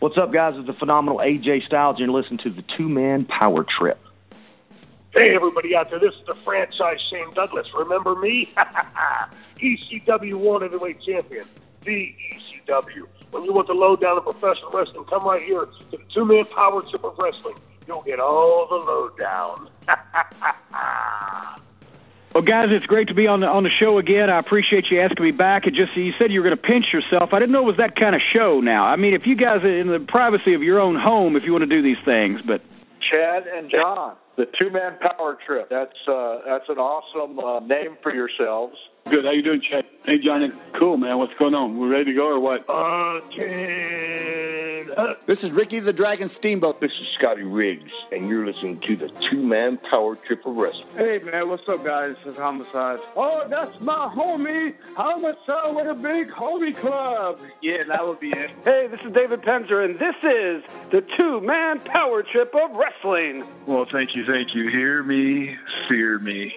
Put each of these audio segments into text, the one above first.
What's up, guys? It's the phenomenal AJ Styles, and you're listening to the Two Man Power Trip. Hey, everybody out there, this is the franchise Shane Douglas. Remember me? ECW World Heavyweight Champion, the ECW. When you want the lowdown of professional wrestling, come right here to the two man power trip of wrestling. You'll get all the lowdown. Well, guys, it's great to be on the on the show again. I appreciate you asking me back. It just you said you were going to pinch yourself. I didn't know it was that kind of show. Now, I mean, if you guys are in the privacy of your own home, if you want to do these things, but Chad and John, the two man power trip. That's uh, that's an awesome uh, name for yourselves. Good. How you doing, Chad? Hey, Johnny. Cool, man. What's going on? We're ready to go or what? This is Ricky the Dragon Steamboat. This is Scotty Riggs, and you're listening to the Two Man Power Trip of Wrestling. Hey, man, what's up, guys? This is Homicide. Oh, that's my homie, Homicide with a big homie club. Yeah, that would be it. Hey, this is David Penzer, and this is the two man power trip of wrestling. Well, thank you, thank you. Hear me, fear me.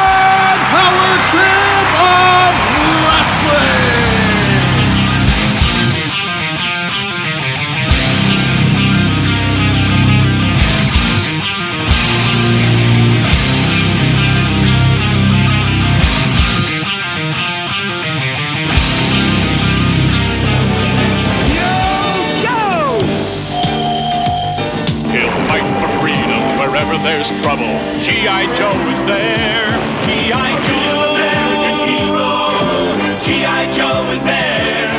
trouble. G.I. Joe is there. G.I. Joe, American hero. G.I. Joe is there.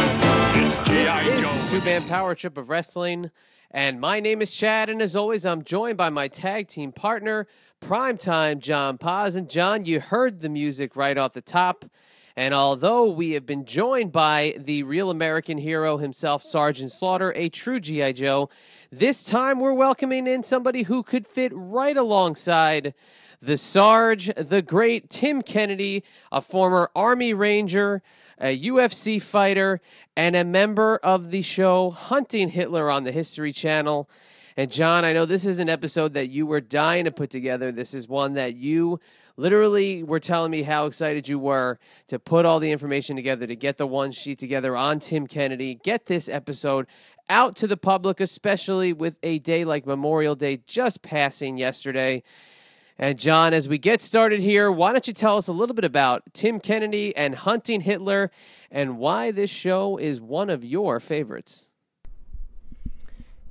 This is the two man power trip of wrestling. And my name is Chad, and as always, I'm joined by my tag team partner, Primetime John Paz. And John, you heard the music right off the top. And although we have been joined by the real American hero himself, Sergeant Slaughter, a true G.I. Joe, this time we're welcoming in somebody who could fit right alongside the Sarge, the great Tim Kennedy, a former Army Ranger, a UFC fighter, and a member of the show Hunting Hitler on the History Channel. And John, I know this is an episode that you were dying to put together. This is one that you literally we were telling me how excited you were to put all the information together, to get the one sheet together on Tim Kennedy, get this episode out to the public, especially with a day like Memorial Day just passing yesterday. And John, as we get started here, why don't you tell us a little bit about Tim Kennedy and Hunting Hitler and why this show is one of your favorites?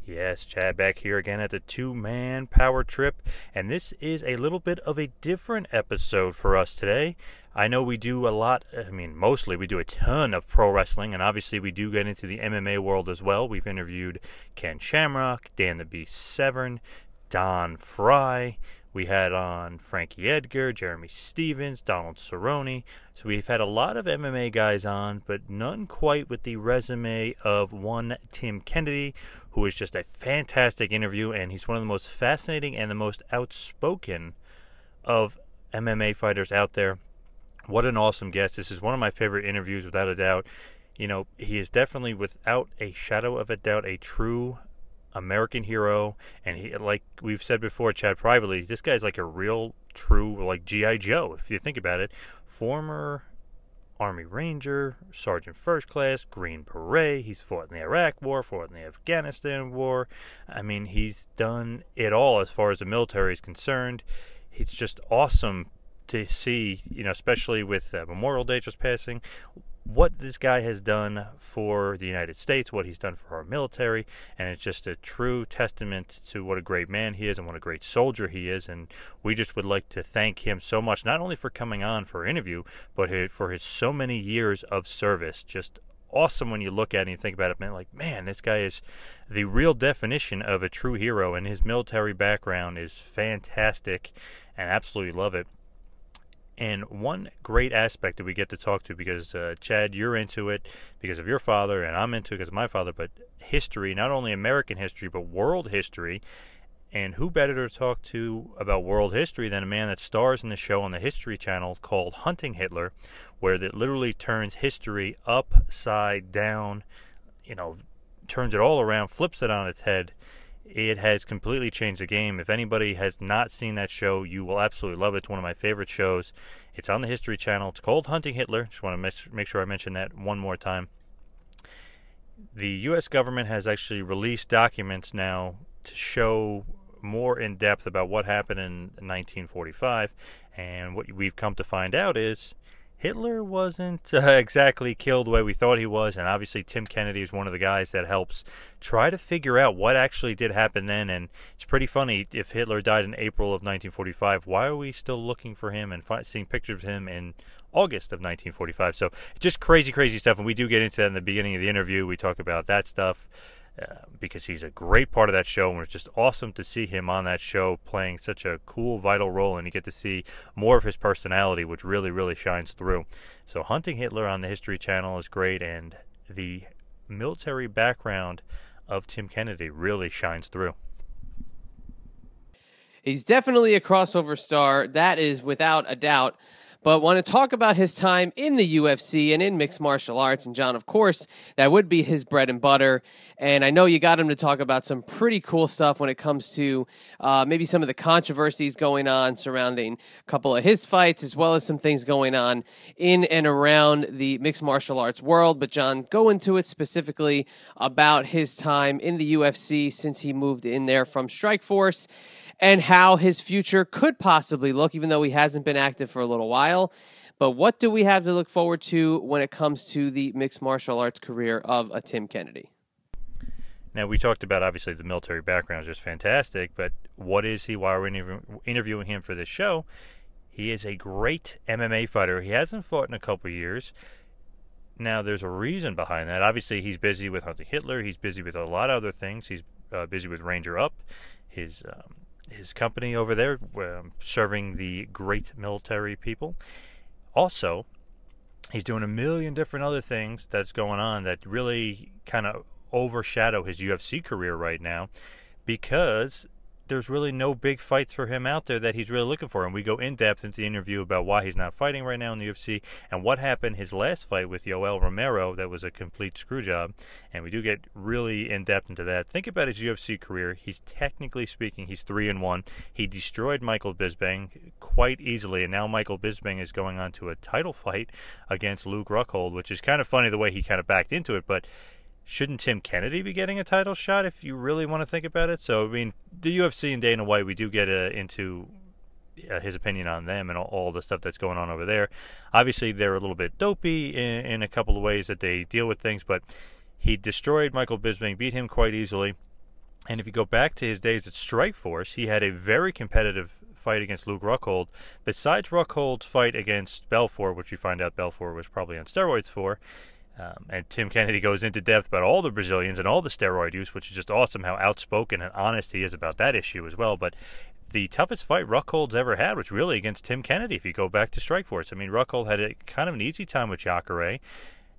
Yes, Chad back here again at the two man power trip, and this is a little bit of a different episode for us today. I know we do a lot, I mean, mostly we do a ton of pro wrestling, and obviously we do get into the MMA world as well. We've interviewed Ken Shamrock, Dan the Beast Severn, Don Frye. We had on Frankie Edgar, Jeremy Stephens, Donald Cerrone. So we've had a lot of MMA guys on, but none quite with the resume of one Tim Kennedy, who is just a fantastic interview, and he's one of the most fascinating and the most outspoken of MMA fighters out there. What an awesome guest. This is one of my favorite interviews, without a doubt. You know, he is definitely, without a shadow of a doubt, a true American hero, and he like we've said before, Chad privately, this guy's like a real, true like GI Joe. If you think about it, former Army Ranger, Sergeant First Class, Green Beret. He's fought in the Iraq War, fought in the Afghanistan War. I mean, he's done it all as far as the military is concerned. It's just awesome to see, you know, especially with uh, Memorial Day just passing what this guy has done for the United States, what he's done for our military, and it's just a true testament to what a great man he is and what a great soldier he is. And we just would like to thank him so much, not only for coming on for interview, but for his so many years of service. Just awesome when you look at it and think about it, man. Like, man, this guy is the real definition of a true hero, and his military background is fantastic, and absolutely love it. And one great aspect that we get to talk to because uh, Chad, you're into it because of your father, and I'm into it because of my father. But history, not only American history but world history, and who better to talk to about world history than a man that stars in the show on the History Channel called Hunting Hitler, where it literally turns history upside down, you know, turns it all around, flips it on its head. It has completely changed the game. If anybody has not seen that show, you will absolutely love it. It's one of my favorite shows. It's on the History Channel. It's called Hunting Hitler. Just want to make sure I mention that one more time. The U.S. government has actually released documents now to show more in depth about what happened in 1945. And what we've come to find out is Hitler wasn't uh, exactly killed the way we thought he was. And obviously, Tim Kennedy is one of the guys that helps try to figure out what actually did happen then. And it's pretty funny if Hitler died in April of 1945, why are we still looking for him and fi- seeing pictures of him in August of 1945? So just crazy, crazy stuff. And we do get into that in the beginning of the interview. We talk about that stuff. Because he's a great part of that show, and it's just awesome to see him on that show playing such a cool, vital role, and you get to see more of his personality, which really, really shines through. So, Hunting Hitler on the History Channel is great, and the military background of Tim Kennedy really shines through. He's definitely a crossover star. That is without a doubt but want to talk about his time in the UFC and in mixed martial arts. And John, of course, that would be his bread and butter. And I know you got him to talk about some pretty cool stuff when it comes to uh, maybe some of the controversies going on surrounding a couple of his fights, as well as some things going on in and around the mixed martial arts world. But John, go into it specifically about his time in the UFC since he moved in there from Strikeforce and how his future could possibly look, even though he hasn't been active for a little while. But what do we have to look forward to when it comes to the mixed martial arts career of a Tim Kennedy? Now we talked about obviously the military background is just fantastic, but what is he? While we're interviewing him for this show, he is a great MMA fighter. He hasn't fought in a couple years. Now there's a reason behind that. Obviously, he's busy with Hunting Hitler. He's busy with a lot of other things. He's uh, busy with Ranger Up, his um, his company over there, um, serving the great military people. Also, he's doing a million different other things that's going on that really kind of overshadow his UFC career right now because there's really no big fights for him out there that he's really looking for. And we go in depth into the interview about why he's not fighting right now in the UFC and what happened his last fight with Yoel Romero that was a complete screw job. And we do get really in depth into that. Think about his UFC career. He's technically speaking, he's three and one. He destroyed Michael Bisping quite easily, and now Michael Bisping is going on to a title fight against Luke Rockhold, which is kind of funny the way he kind of backed into it, but shouldn't Tim Kennedy be getting a title shot if you really want to think about it? So, I mean, the UFC and Dana White, we do get uh, into uh, his opinion on them and all, all, the stuff that's going on over there. Obviously, they're a little bit dopey in, in a couple of ways that they deal with things, but he destroyed Michael Bisping, beat him quite easily. And if you go back to his days at Strikeforce, he had a very competitive fight against Luke Rockhold. Besides Rockhold's fight against Belfort, which you find out Belfort was probably on steroids for, um, and Tim Kennedy goes into depth about all the Brazilians and all the steroid use, which is just awesome how outspoken and honest he is about that issue as well. But the toughest fight Rockhold's ever had was really against Tim Kennedy. If you go back to Strikeforce, I mean, Rockhold had a kind of an easy time with Jacare,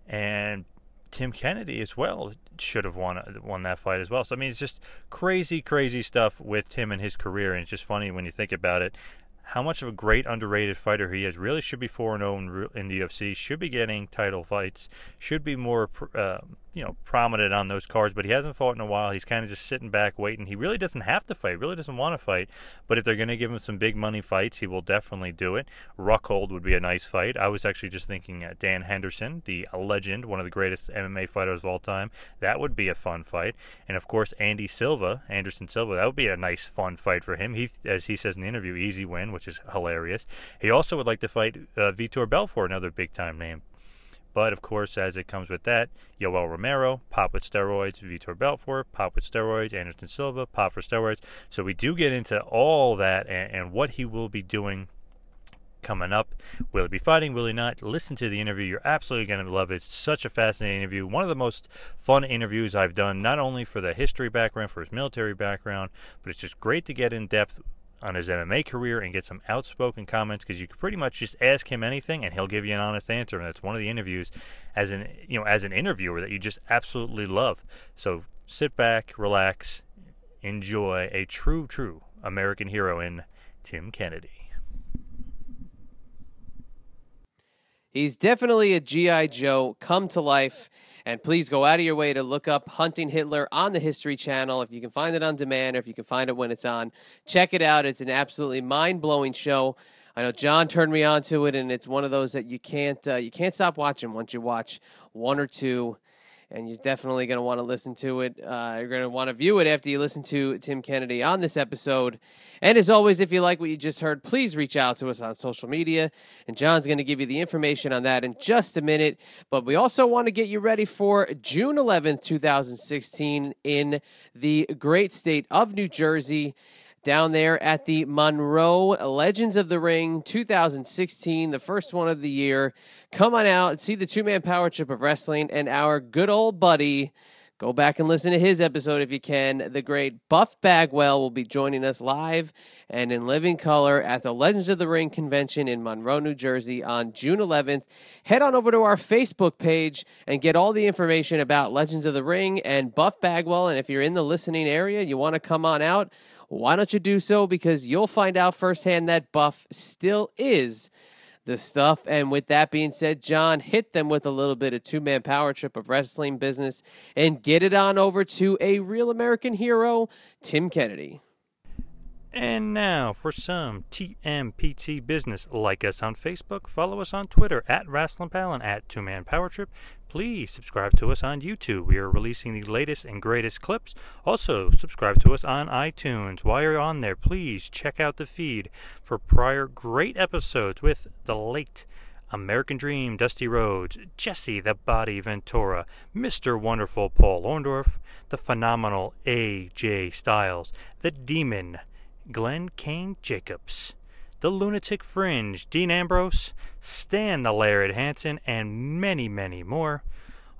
and Tim Kennedy as well should have won won that fight as well. So I mean, it's just crazy, crazy stuff with Tim and his career, and it's just funny when you think about it how much of a great underrated fighter he is. Really should be 4 0 in the UFC, should be getting title fights, should be more uh, you know prominent on those cards, but he hasn't fought in a while. He's kind of just sitting back waiting. He really doesn't have to fight, really doesn't want to fight. But if they're going to give him some big money fights, he will definitely do it. Rockhold would be a nice fight. I was actually just thinking uh, Dan Henderson, the legend, one of the greatest MMA fighters of all time. That would be a fun fight. And of course, Andy Silva, Anderson Silva, that would be a nice fun fight for him. He, as he says in the interview, easy win, which is hilarious. He also would like to fight uh, Vitor Belfort, another big time name. But of course, as it comes with that, Yoel Romero, pop with steroids, Vitor Belfort, pop with steroids, Anderson Silva, pop for steroids. So we do get into all that and, and what he will be doing coming up. Will he be fighting? Will he not? Listen to the interview. You're absolutely going to love it. It's such a fascinating interview. One of the most fun interviews I've done, not only for the history background, for his military background, but it's just great to get in depth on his MMA career and get some outspoken comments because you can pretty much just ask him anything and he'll give you an honest answer. And that's one of the interviews as an you know as an interviewer that you just absolutely love. So sit back, relax, enjoy a true, true American hero in Tim Kennedy. He's definitely a G.I. Joe come to life. And please go out of your way to look up Hunting Hitler on the History Channel. If you can find it on demand or if you can find it when it's on, check it out. It's an absolutely mind blowing show. I know John turned me on to it, and it's one of those that you can't uh, you can't stop watching once you watch one or two and you're definitely going to want to listen to it. Uh, you're going to want to view it after you listen to Tim Kennedy on this episode. And as always, if you like what you just heard, please reach out to us on social media. And John's going to give you the information on that in just a minute. But we also want to get you ready for June 11th, 2016, in the great state of New Jersey down there at the Monroe Legends of the Ring 2016, the first one of the year. Come on out see the two man power trip of wrestling and our good old buddy. Go back and listen to his episode if you can. The great Buff Bagwell will be joining us live and in living color at the Legends of the Ring convention in Monroe, New Jersey on June 11th. Head on over to our Facebook page and get all the information about Legends of the Ring and Buff Bagwell. And if you're in the listening area, you want to come on out, why don't you do so? Because you'll find out firsthand that Buff still is the stuff. And with that being said, John, hit them with a little bit of two man power trip of wrestling business and get it on over to a real American hero, Tim Kennedy. And now for some TMPT business. Like us on Facebook, follow us on Twitter at Wrestling and at Two Man Power Trip. Please subscribe to us on YouTube. We are releasing the latest and greatest clips. Also, subscribe to us on iTunes. While you're on there, please check out the feed for prior great episodes with the late American Dream, Dusty Rhodes, Jesse the Body Ventura, Mr. Wonderful Paul Orndorff, the phenomenal AJ Styles, the Demon, Glenn Kane Jacobs, The Lunatic Fringe, Dean Ambrose, Stan the Lariat Hansen, and many, many more.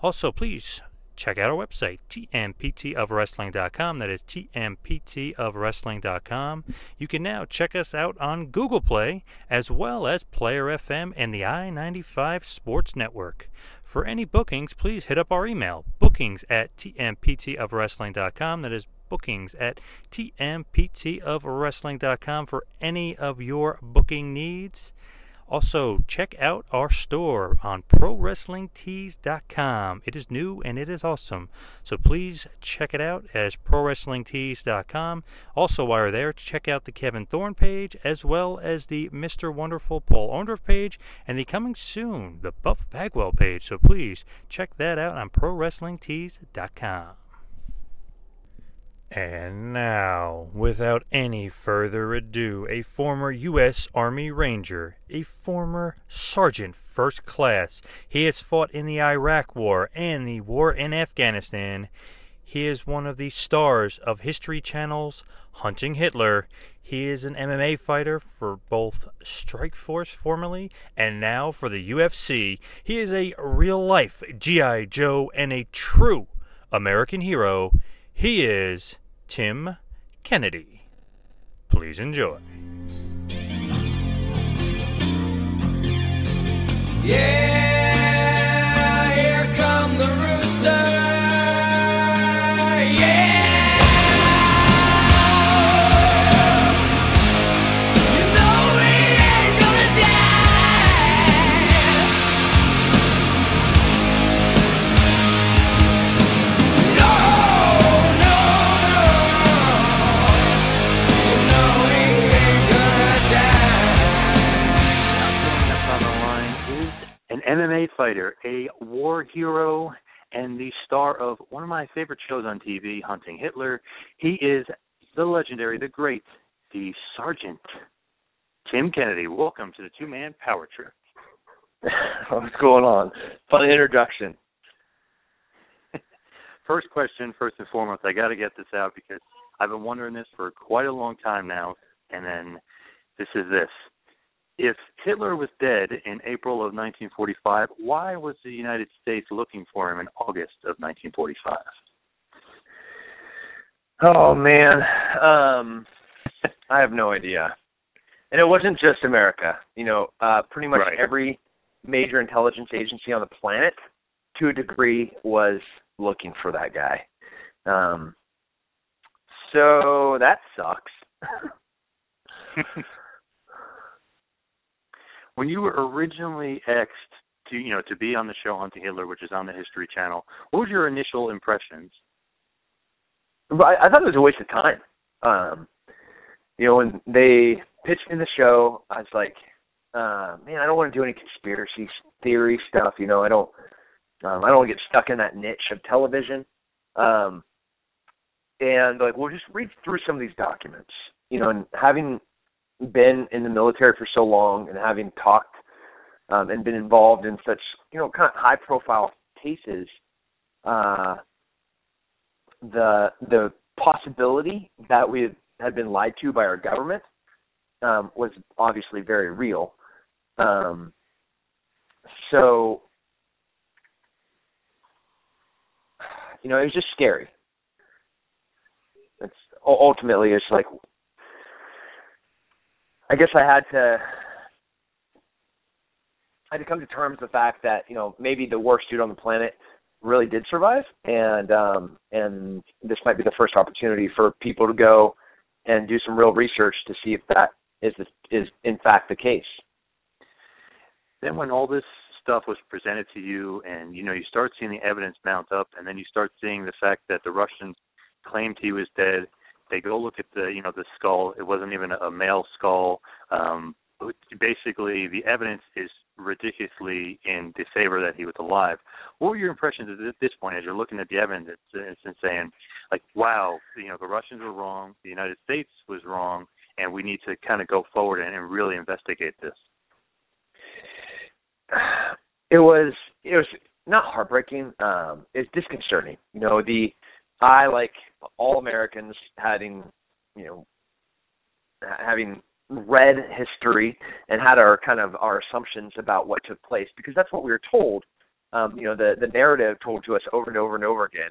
Also, please check out our website, tmptofwrestling.com. That is tmptofwrestling.com. You can now check us out on Google Play as well as Player FM and the I 95 Sports Network. For any bookings, please hit up our email, bookings at tmptofwrestling.com. That is bookings at tmptofwrestling.com for any of your booking needs. Also, check out our store on ProWrestlingTees.com. It is new and it is awesome. So please check it out as ProWrestlingTees.com. Also, while you're there, check out the Kevin Thorn page as well as the Mr. Wonderful Paul Orndorff page and the coming soon, the Buff Bagwell page. So please check that out on ProWrestlingTees.com. And now, without any further ado, a former U.S. Army Ranger, a former Sergeant First Class. He has fought in the Iraq War and the war in Afghanistan. He is one of the stars of History Channel's Hunting Hitler. He is an MMA fighter for both Strikeforce formerly and now for the UFC. He is a real life G.I. Joe and a true American hero. He is Tim Kennedy. Please enjoy. Yeah, MMA fighter, a war hero, and the star of one of my favorite shows on TV, Hunting Hitler. He is the legendary, the great, the Sergeant, Tim Kennedy. Welcome to the Two Man Power Trip. What's going on? Fun introduction. First question, first and foremost, I got to get this out because I've been wondering this for quite a long time now, and then this is this. If Hitler was dead in April of 1945, why was the United States looking for him in August of 1945? Oh man, um, I have no idea. And it wasn't just America. You know, uh, pretty much Right. every major intelligence agency on the planet, to a degree, was looking for that guy. Um, so that sucks. when you were originally asked to, you know, to be on the show Hunting Hitler, which is on the History Channel, what was your initial impressions? I, I thought it was a waste of time. Um, you know, when they pitched in the show, I was like, uh, man, I don't want to do any conspiracy theory stuff. You know, I don't, um, I don't want to get stuck in that niche of television. Um, and like, we'll just read through some of these documents. You know, and having been in the military for so long and having talked um, and been involved in such, you know, kind of high profile cases, uh, the the possibility that we had been lied to by our government um, was obviously very real. Um, so, you know, it was just scary. It's ultimately it's like I guess I had to I had to come to terms with the fact that you know maybe the worst dude on the planet really did survive, and um, and this might be the first opportunity for people to go and do some real research to see if that is is in fact the case. Then when all this stuff was presented to you and you know you start seeing the evidence mount up and then you start seeing the fact that the Russians claimed he was dead they go look at the you know the skull. It wasn't even a male skull. Um basically the evidence is ridiculously in the favor that he was alive. What were your impressions at this point as you're looking at the evidence and saying like wow you know the Russians were wrong the United States was wrong and we need to kind of go forward and, and really investigate this? It was it was not heartbreaking. Um it's disconcerting. You know the i like all americans having you know having read history and had our kind of our assumptions about what took place because that's what we were told um you know the the narrative told to us over and over and over again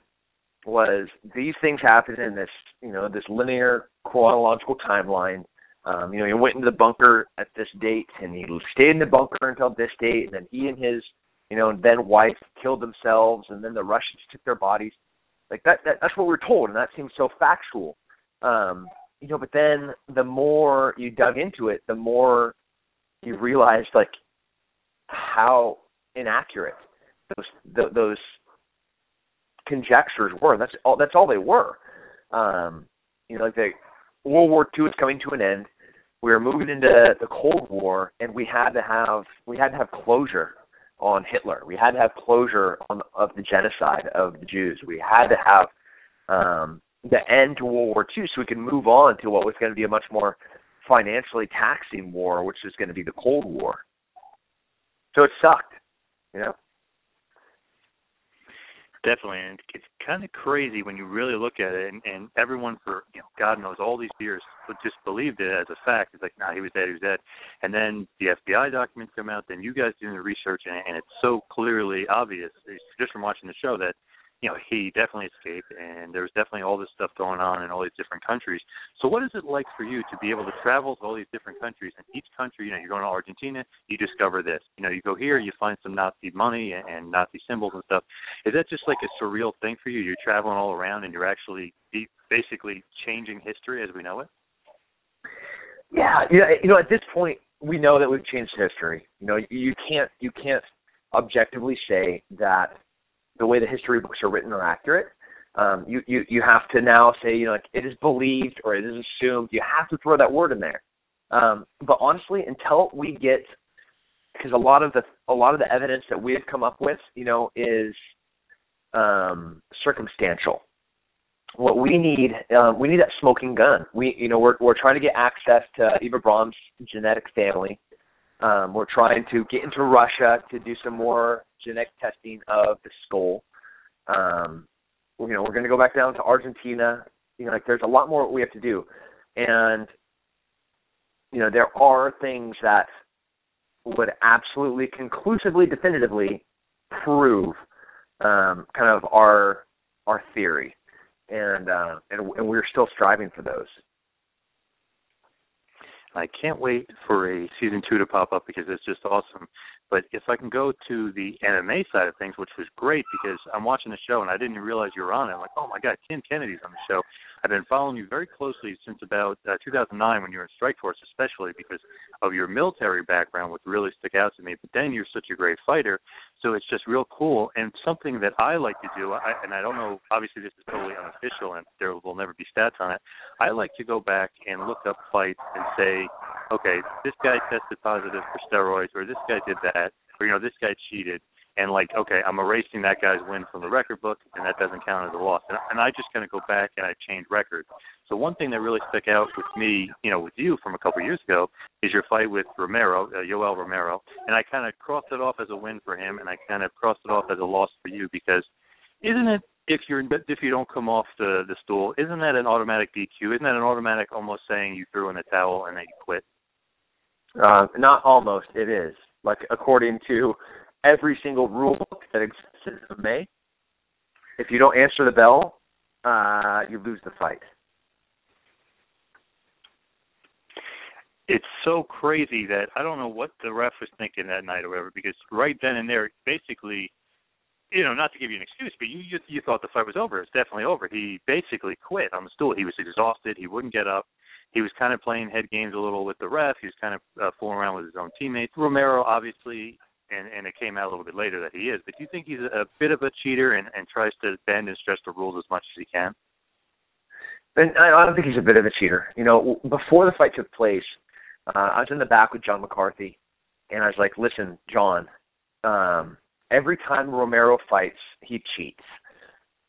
was these things happened in this you know this linear chronological timeline um, you know, he went into the bunker at this date, and he stayed in the bunker until this date, and then he and his, you know, and then wife killed themselves, and then the Russians took their bodies. Like that, that that's what we're told, and that seems so factual. Um, you know, but then the more you dug into it, the more you realized like how inaccurate those th- those conjectures were. That's all. That's all they were. Um, you know, like they World War II is coming to an end. We were moving into the Cold War, and we had to have we had to have closure on Hitler. We had to have closure on of the genocide of the Jews. We had to have um, the end to World War II, so we could move on to what was going to be a much more financially taxing war, which is going to be the Cold War. So it sucked, you know. Definitely, and it's kind of crazy when you really look at it. And, and everyone for you know, God knows all these years would just believed it as a fact. It's like, nah, he was dead, he was dead. And then the FBI documents come out, then you guys doing the research, and, and it's so clearly obvious just from watching the show that you know he definitely escaped, and there was definitely all this stuff going on in all these different countries. So, what is it like for you to be able to travel to all these different countries? And each country, you know, you're going to Argentina, you discover this. You know, you go here, you find some Nazi money and, Nazi symbols and stuff. Is that just like a surreal thing for you? You're traveling all around, and you're actually basically changing history as we know it. Yeah, you know, at this point, we know that we've changed history. You know, you can't you can't objectively say that the way the history books are written are accurate. Um, you, you you have to now say you know like it is believed or it is assumed. You have to throw that word in there. Um, but honestly, until we get because a lot of the a lot of the evidence that we've come up with, you know, is um, circumstantial. What we need, um, we need that smoking gun. We, you know, we're we're trying to get access to Eva Braun's genetic family. Um, we're trying to get into Russia to do some more genetic testing of the skull. Um, you know, we're going to go back down to Argentina. You know, like there's a lot more we have to do, and you know, there are things that would absolutely, conclusively, definitively prove um, kind of our our theory, and uh, and, and we're still striving for those. I can't wait for a season two to pop up because it's just awesome. But if I can go to the MMA side of things, which was great because I'm watching the show and I didn't realize you were on it. I'm like, oh my God, Tim Kennedy's on the show. I've been following you very closely since about uh, 2009 when you were in Strikeforce, especially because of your military background, which really stuck out to me. But then you're such a great fighter, so it's just real cool and something that I like to do. I, and I don't know, obviously this is totally unofficial and there will never be stats on it. I like to go back and look up fights and say, okay, this guy tested positive for steroids, or this guy did that, or you know, this guy cheated and like, okay, I'm erasing that guy's win from the record book, and that doesn't count as a loss. And, and I just kind of go back and I change records. So one thing that really stuck out with me, you know, with you from a couple of years ago, is your fight with Romero, uh, Yoel Romero, and I kind of crossed it off as a win for him, and I kind of crossed it off as a loss for you because isn't it if you're if you don't come off the the stool, isn't that an automatic DQ? Isn't that an automatic almost saying you threw in the towel and then you quit? Uh, not almost. It is like according to every single rule book that exists in MMA. If you don't answer the bell, uh, you lose the fight. It's so crazy that I don't know what the ref was thinking that night or whatever, because right then and there, basically, you know, not to give you an excuse, but you you, you thought the fight was over. It's definitely over. He basically quit on the stool. He was exhausted. He wouldn't get up. He was kind of playing head games a little with the ref. He was kind of uh, fooling around with his own teammates. Romero, obviously, and and it came out a little bit later that he is. But do you think he's a, bit of a cheater and, and tries to bend and stretch the rules as much as he can? And I don't think he's a bit of a cheater. You know, before the fight took place, uh, I was in the back with John McCarthy, and I was like, "Listen, John, um, every time Romero fights, he cheats,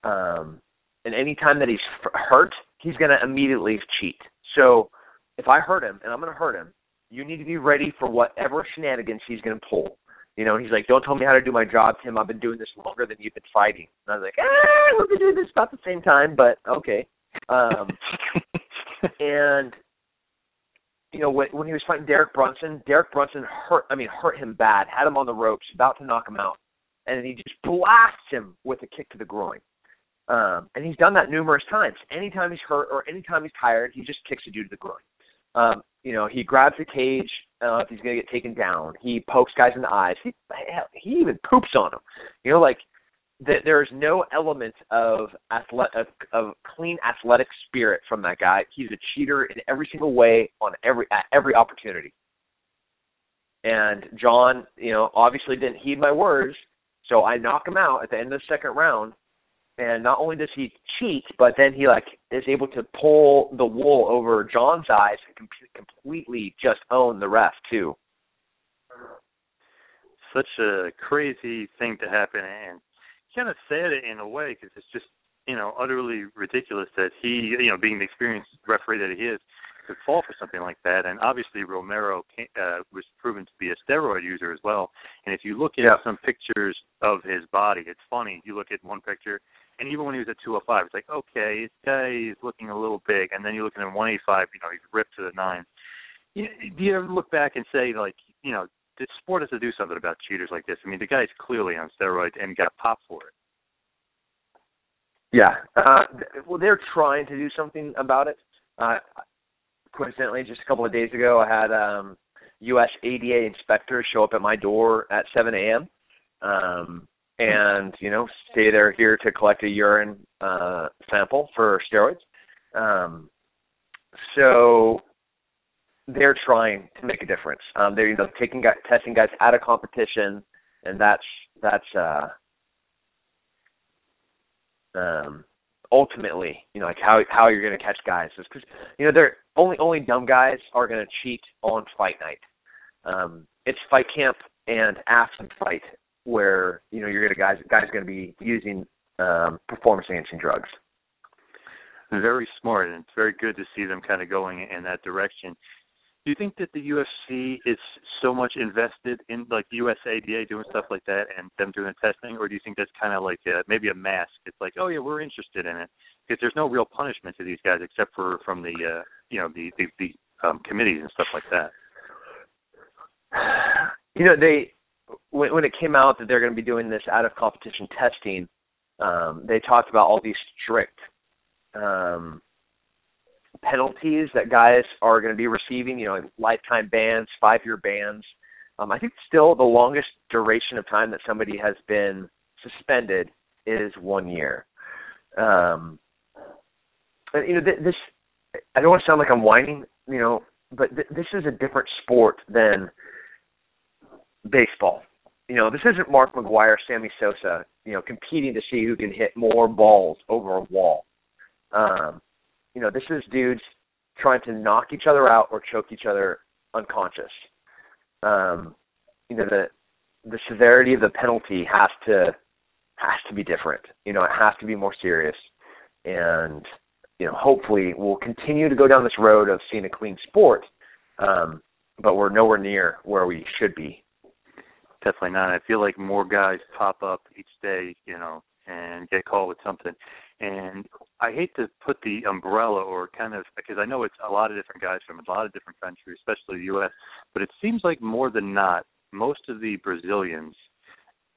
um, and any time that he's hurt, he's going to immediately cheat. So if I hurt him, and I'm going to hurt him, you need to be ready for whatever shenanigans he's going to pull. You know, he's like, "Don't tell me how to do my job, Tim. I've been doing this longer than you've been fighting." And I was like, "Ah, we've been doing this about the same time, but okay." Um, and you know, when, when he was fighting Derek Brunson, Derek Brunson hurt. I mean, hurt him bad. Had him on the ropes, about to knock him out, and then he just blasts him with a kick to the groin. Um, and he's done that numerous times. Anytime he's hurt or anytime he's tired, he just kicks a dude to the groin. Um, you know, he grabs the cage uh, if he's going to get taken down. He pokes guys in the eyes. He he even poops on them. You know, like th- there is no element of athletic of, of clean athletic spirit from that guy. He's a cheater in every single way on every at every opportunity. And John, you know, obviously didn't heed my words, so I knock him out at the end of the second round and not only does he cheat, but then he like is able to pull the wool over John's eyes and com- completely just own the ref too. Such a crazy thing to happen, and kind of sad in a way because it's just you know utterly ridiculous that he you know being the experienced referee that he is could fall for something like that. And obviously Romero uh, was proven to be a steroid user as well. And if you look at yeah. some pictures of his body, it's funny. You look at one picture and even when he was at 205, it's like, okay, this guy is looking a little big. And then you look at him 185, you know, he's ripped to the nines. You, do you ever look back and say, like, you know, the sport has to do something about cheaters like this? I mean, the guy's clearly on steroids and got popped for it. Yeah. Uh, well, they're trying to do something about it. Uh, coincidentally, just a couple of days ago, I had um, U.S. ADA inspectors show up at my door at 7 a.m. Um, and you know stay there here to collect a urine uh, sample for steroids. Um, so they're trying to make a difference. Um, they're you know taking guys, testing guys out of competition, and that's that's uh, um, ultimately you know like how how you're going to catch guys is because you know they're only only dumb guys are going to cheat on fight night. Um, it's fight camp and after fight where you know you're gonna guys guys going to be using um, performance enhancing drugs. Very smart, and it's very good to see them kind of going in that direction. Do you think that the UFC is so much invested in like USADA doing stuff like that and them doing the testing, or do you think that's kind of like a, maybe a mask? It's like, oh yeah, we're interested in it because there's no real punishment to these guys except for from the uh, you know the the, the um, committees and stuff like that. you know, they when, when it came out that they're going to be doing this out of competition testing, um, they talked about all these strict um, penalties that guys are going to be receiving. You know, lifetime bans, five year bans. Um, I think still the longest duration of time that somebody has been suspended is one year. Um, and, you know, th- this I don't want to sound like I'm whining, you know, but th- this is a different sport than baseball. You know, this isn't Mark McGwire, Sammy Sosa, you know, competing to see who can hit more balls over a wall. Um, you know, this is dudes trying to knock each other out or choke each other unconscious. Um, you know, the the severity of the penalty has to has to be different. You know, it has to be more serious. And you know, hopefully we'll continue to go down this road of seeing a clean sport. Um, but we're nowhere near where we should be. Definitely not. I feel like more guys pop up each day, you know, and get caught with something. And I hate to put the umbrella or kind of because I know it's a lot of different guys from a lot of different countries, especially the U.S. But it seems like more than not, most of the Brazilians.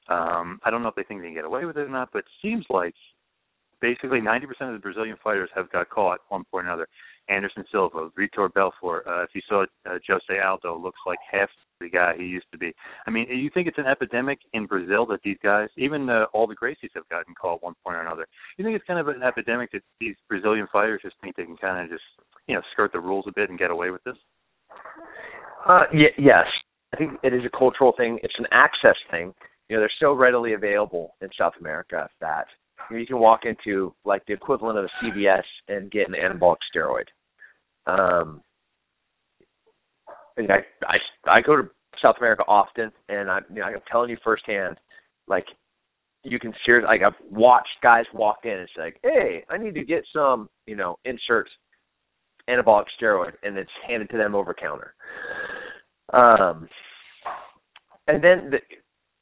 Um, I don't know if they think they can get away with it or not, but it seems like basically 90% of the Brazilian fighters have got caught at one point or another. Anderson Silva, Vitor Belfort. Uh, if you saw uh, Jose Aldo, looks like half the guy he used to be. I mean, you think it's an epidemic in Brazil that these guys, even uh, all the Gracies, have gotten caught at one point or another. You think it's kind of an epidemic that these Brazilian fighters just think they can kind of just, you know, skirt the rules a bit and get away with this? Uh, y- yes, I think it is a cultural thing. It's an access thing. You know, they're so readily available in South America that you can walk into like the equivalent of a CVS and get an anabolic steroid. Um, and I, I I go to South America often, and I'm you know, I'm telling you firsthand, like you can seriously like I've watched guys walk in and it's like, hey, I need to get some you know insert anabolic steroid, and it's handed to them over counter. Um, and then the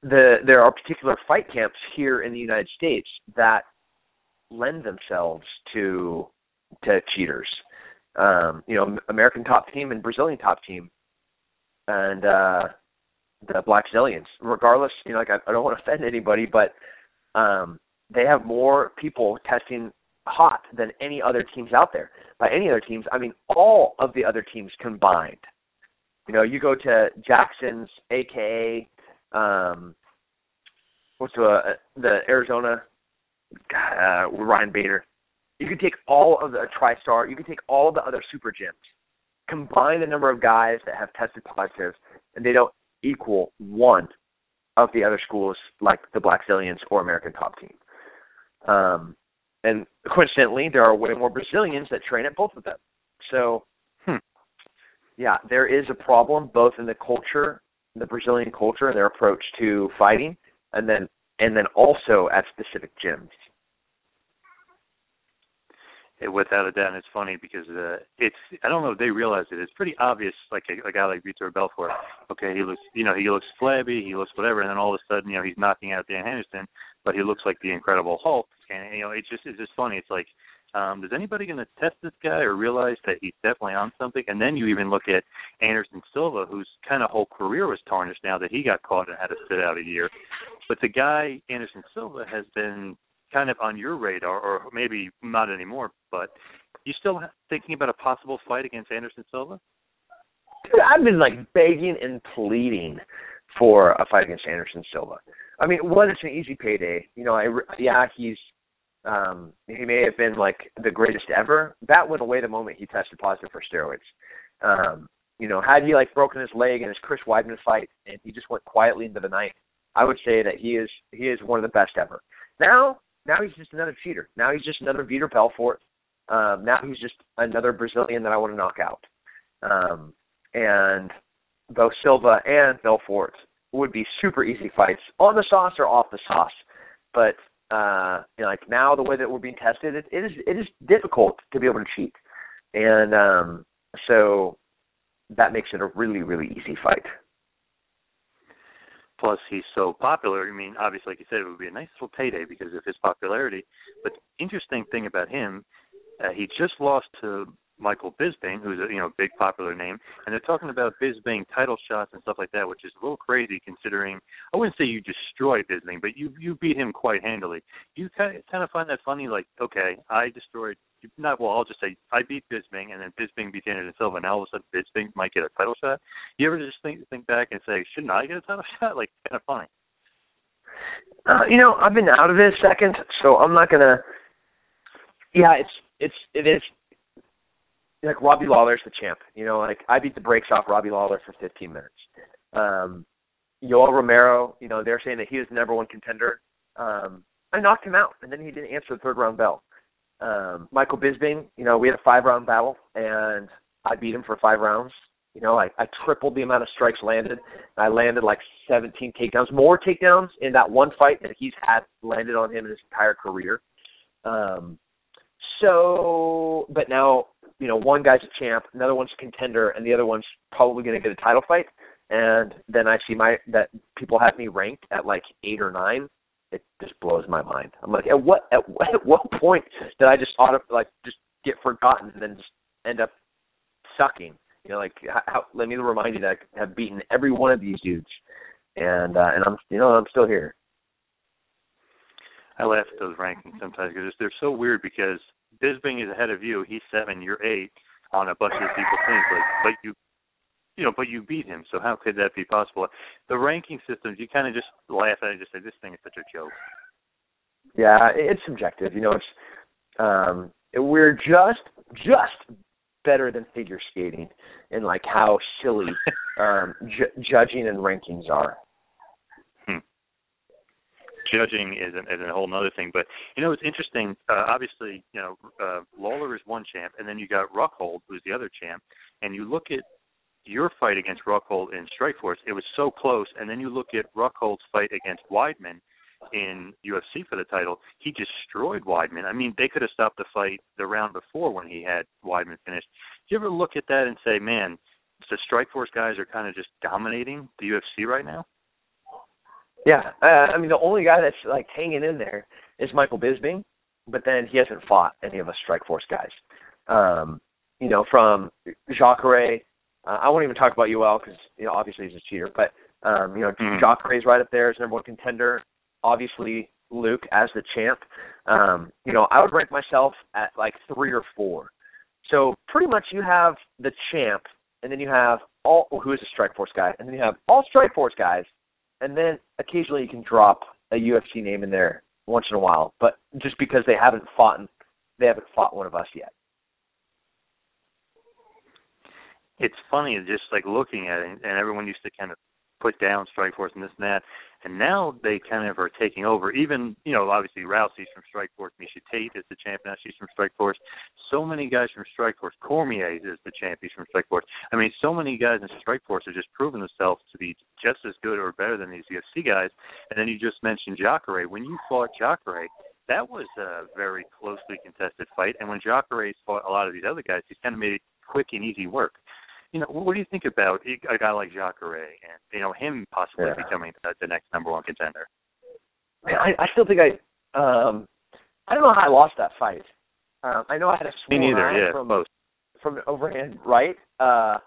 the there are particular fight camps here in the United States that lend themselves to to cheaters. Um, you know, American top team and Brazilian top team, and uh, the Blackzilians. Regardless, you know, like I, I don't want to offend anybody, but um, they have more people testing hot than any other teams out there. By any other teams, I mean all of the other teams combined. You know, you go to Jackson's, AKA um, what's the uh, the Arizona uh, Ryan Bader. You could take all of the TriStar. You could take all of the other super gyms, combine the number of guys that have tested positive, and they don't equal one of the other schools like the Blackzilians or American Top Team. Um, and coincidentally, there are way more Brazilians that train at both of them. So, hmm. yeah, there is a problem both in the culture, the Brazilian culture, and their approach to fighting, and then and then also at specific gyms. It, without a doubt, and it's funny because uh, it's I don't know if they realize it. It's pretty obvious, like a, a guy like Vitor Belfort. Okay, he looks, you know, he looks flabby, he looks whatever, and then all of a sudden, you know, he's knocking out Dan Henderson, but he looks like the Incredible Hulk, and you know, it's just it's just funny. It's like um, is anybody going to test this guy or realize that he's definitely on something? And then you even look at Anderson Silva, whose kind of whole career was tarnished now that he got caught and had to sit out a year. But the guy Anderson Silva has been kind of on your radar, or maybe not anymore. But you still thinking about a possible fight against Anderson Silva? Dude, I've been like begging and pleading for a fight against Anderson Silva. I mean, one, it's an easy payday. You know, I yeah, he's um he may have been like the greatest ever. That went away the moment he tested positive for steroids. Um, you know, had he like broken his leg in his Chris Weidman fight and he just went quietly into the night, I would say that he is he is one of the best ever. Now now he's just another cheater. Now he's just another Vitor Belfort. Um, now he's just another Brazilian that I want to knock out. Um, and both Silva and Belfort would be super easy fights on the sauce or off the sauce. But uh, you know, like now the way that we're being tested, it, it is it is difficult to be able to cheat, and um, so that makes it a really really easy fight. Plus, he's so popular. I mean, obviously, like you said, it would be a nice little payday because of his popularity. But interesting thing about him, uh, he just lost to Michael Bisping, who's a you know big popular name, and they're talking about Bisping title shots and stuff like that, which is a little crazy considering I wouldn't say you destroyed Bisping, but you you beat him quite handily. You kind of, kind of find that funny, like okay, I destroyed not well. I'll just say I beat Bisping, and then Bisping beat Anderson Silva, and all of a sudden Bisping might get a title shot. You ever just think think back and say, shouldn't I get a title shot? Like kind of funny. Uh, you know, I've been out of it a second, so I'm not gonna. Yeah, it's it's it is like Robbie Lawler's the champ. You know, like I beat the brakes off Robbie Lawler for 15 minutes. Um, Yoel Romero, you know, they're saying that he was the number one contender. Um, I knocked him out, and then he didn't answer the third round bell. Um, Michael Bisping, you know, we had a five round battle, and I beat him for five rounds. You know, I, I tripled the amount of strikes landed. I landed like 17 takedowns, more takedowns in that one fight that he's had landed on him in his entire career. Um, so, but now you know, one guy's a champ, another one's a contender, and the other one's probably going to get a title fight. And then I see my that people have me ranked at like eight or nine. It just blows my mind. I'm like, at what at at what point did I just auto like just get forgotten and then just end up sucking? You know, like how, let me remind you that I have beaten every one of these dudes, and uh, and I'm you know I'm still here. I laugh at those rankings sometimes because they're so weird because Bisping is ahead of you. He's seven. You're eight on a bunch of people think like, but you, you know, but you beat him. So how could that be possible? The ranking systems, you kind of just laugh at it and just say this thing is such a joke. Yeah, it's subjective. You know, it's um, we're just just better than figure skating in like how silly um, ju- judging and rankings are judging is, an, is a whole other thing. But you know, it's interesting. Uh, obviously, you know, uh, Lawler is one champ, and then you got Rockhold, who's the other champ. And you look at your fight against Rockhold in Strikeforce; it was so close. And then you look at Rockhold's fight against Weidman in UFC for the title. He destroyed Weidman. I mean, they could have stopped the fight the round before when he had Weidman finished. Do you ever look at that and say, man? The Strikeforce guys are kind of just dominating the UFC right now. Yeah, uh, I mean the only guy that's like hanging in there is Michael Bisping, but then he hasn't fought any of us Strikeforce guys. Um, you know, from Jacare, uh, I won't even talk about Yoel because you know obviously he's a cheater, but um, you know mm. Jacare's right up there as number one contender. Obviously Luke as the champ. Um, you know, I would rank myself at like three or four. So pretty much you have the champ, and then you have all who is a Strikeforce guy, and then you have all Strikeforce guys and then occasionally you can drop a UFC name in there once in a while, but just because they haven't fought, they haven't fought one of us yet. It's funny, just like looking at it, and everyone used to kind of put down Strikeforce and this and that. And now they kind of are taking over. Even, you know, obviously Rousey's from Strikeforce. Miesha Tate is the champ now. She's from Strikeforce. So many guys from Strikeforce. Cormier is the champ. He's from Strikeforce. I mean, so many guys in Strikeforce have just proven themselves to be just as good or better than these UFC guys. And then you just mentioned Jacare. When you fought Jacare, that was a very closely contested fight. And when Jacare fought a lot of these other guys, he's kind of made it quick and easy work you know, what do you think about a guy like Jacare and you know him possibly yeah. becoming the, the next number one contender? I, I still think I, um, I don't know how I lost that fight. Um, I know I had a neither. Yeah, from both. from overhand right. Uh,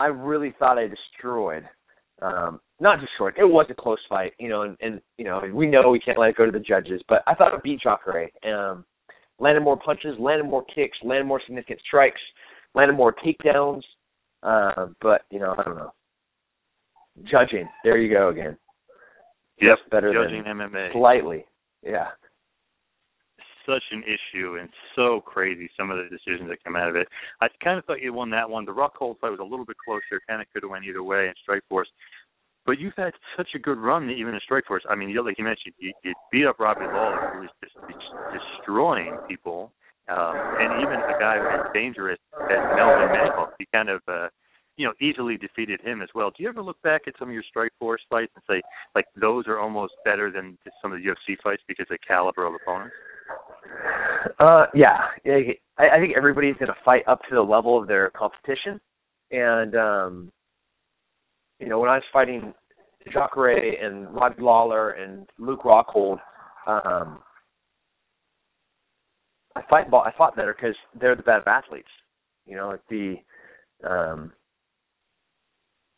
I really thought I destroyed. Um, not destroyed. It was a close fight, you know, and, and you know we know we can't let it go to the judges, but I thought I beat Jacare. Um, landed more punches, landed more kicks, landed more significant strikes landed more takedowns. Uh, but you know, I don't know. Judging, there you go again. Yep, better judging than MMA slightly. Yeah. Such an issue and so crazy some of the decisions that come out of it. I kind of thought you won that one. The Rockhold fight was a little bit closer. Kind of could have went either way in Strikeforce. But you've had such a good run even in Strikeforce. I mean, you, like you mentioned, you, you beat up Robbie Lawler, who was just, just destroying people um, and even a guy as dangerous as Melvin Manhoef, he kind of, uh, you know, easily defeated him as well. Do you ever look back at some of your Strikeforce fights and say, like, those are almost better than some of the UFC fights because of the caliber of opponents? Uh, yeah, I, I think everybody's going to fight up to the level of their competition, and um, you know, when I was fighting Jacare and Robbie Lawler and Luke Rockhold, um, I fight ball. I fought better because they're the better athletes. You know, like the, um,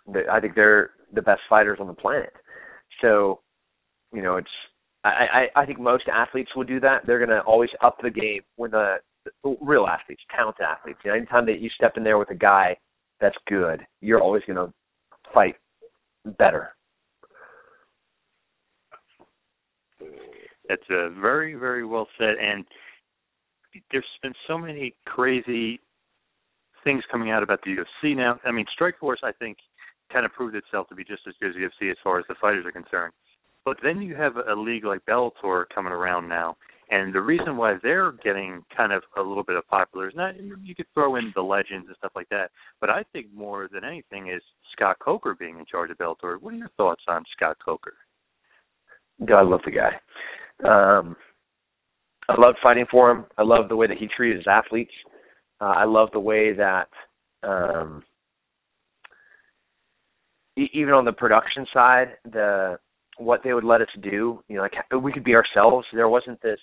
the, I think they're the best fighters on the planet. So, you know, it's I, I I think most athletes will do that. They're to always up the game when the, the real athletes, talented athletes. You know, anytime that you step in there with a guy that's good, you're always to fight better. That's a very, very well said. And there's been so many crazy things coming out about the UFC now. I mean, Strikeforce, I think, kind of proved itself to be just as good as UFC as far as the fighters are concerned. But then you have a league like Bellator coming around now, and the reason why they're getting kind of a little bit of popular is not you could throw in the legends and stuff like that, but I think more than anything is Scott Coker being in charge of Bellator. What are your thoughts on Scott Coker? God, I love the guy. Um, I loved fighting for him. I love the way that he treated his athletes. Uh, I love the way that um, e- even on the production side, the what they would let us do, you know, like we could be ourselves. There wasn't this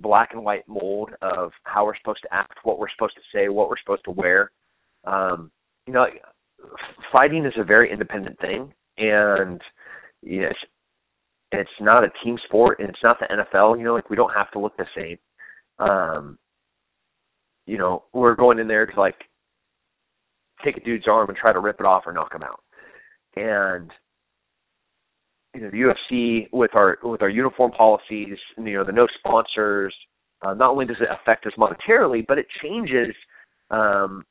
black and white mold of how we're supposed to act, what we're supposed to say, what we're supposed to wear. Um, you know, fighting is a very independent thing, and you know, it's it's not a team sport and it's not the NFL, you know, like we don't have to look the same. Um you know, we're going in there to like take a dude's arm and try to rip it off or knock him out. And you know, the UFC with our with our uniform policies, you know, the no sponsors, uh, not only does it affect us monetarily, but it changes um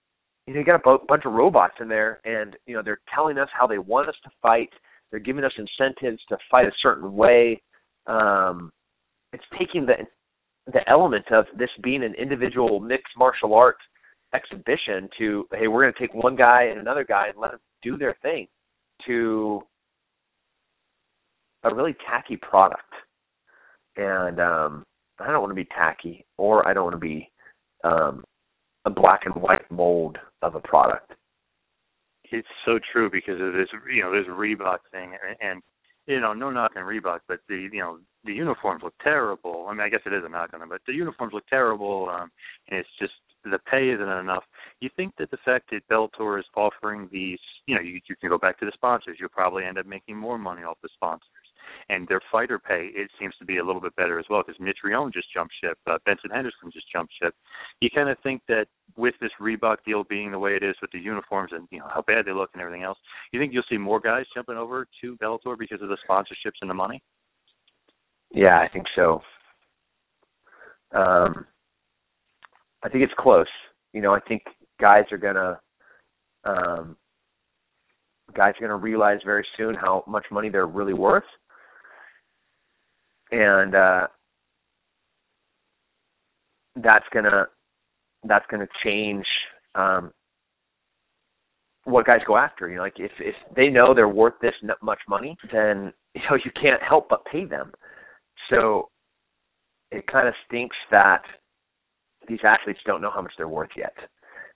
you know, you got a bunch of robots in there and you know, they're telling us how they want us to fight they're giving us incentives to fight a certain way. Um, it's taking the the element of this being an individual mixed martial arts exhibition to hey, we're going to take one guy and another guy and let them do their thing to a really tacky product. And um, I don't want to be tacky, or I don't want to be um, a black and white mold of a product it's so true because of this you know this Reebok thing and, and you know no knock on Reebok but the you know the uniforms look terrible. I mean I guess it is a knock on them but the uniforms look terrible um and it's just the pay isn't enough. You think that the fact that Bellator is offering these, you know, you, you can go back to the sponsors. You'll probably end up making more money off the sponsors and their fighter pay it seems to be a little bit better as well because Mitrione just jumped ship, uh, Benson Henderson just jumped ship. You kind of think that with this Reebok deal being the way it is with the uniforms and you know how bad they look and everything else, you think you'll see more guys jumping over to Bellator because of the sponsorships and the money? Yeah, I think so. Um, I think it's close. You know, I think guys are gonna um, guys are gonna realize very soon how much money they're really worth and uh, that's gonna that's gonna change um, what guys go after. You know, like if if they know they're worth this much money, then you know you can't help but pay them. So it kind of stinks that these athletes don't know how much they're worth yet,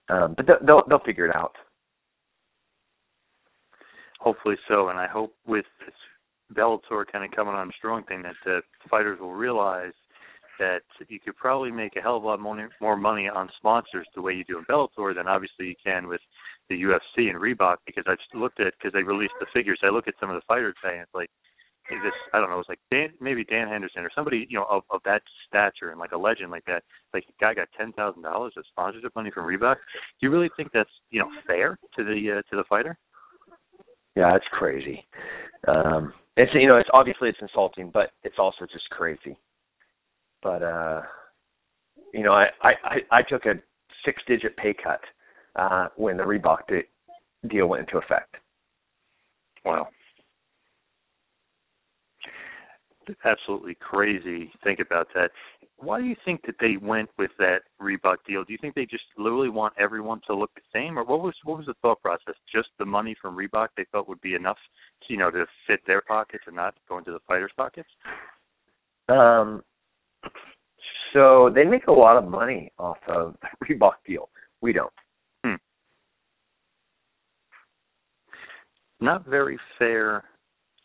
um, but they'll they'll figure it out. Hopefully so, and I hope with this Bellator kind of coming on strong thing that the fighters will realize that you could probably make a hell of a lot more, money on sponsors the way you do in Bellator than obviously you can with the UFC and Reebok because I just looked at because they released the figures. I look at some of the fighters pay like this I don't know, it's like Dan maybe Dan Henderson or somebody, you know, of, of that stature and like a legend like that. Like a guy got ten thousand dollars of sponsorship money from Reebok. Do you really think that's, you know, fair to the uh, to the fighter? Yeah, that's crazy. Um it's you know, it's obviously it's insulting, but it's also just crazy. But uh you know, I I I took a six digit pay cut uh when the Reebok de- deal went into effect. Wow. Absolutely crazy. Think about that. Why do you think that they went with that Reebok deal? Do you think they just literally want everyone to look the same, or what was what was the thought process? Just the money from Reebok they thought would be enough, to, you know, to fit their pockets and not go into the fighters' pockets. Um. So they make a lot of money off of the Reebok deal. We don't. Hmm. Not very fair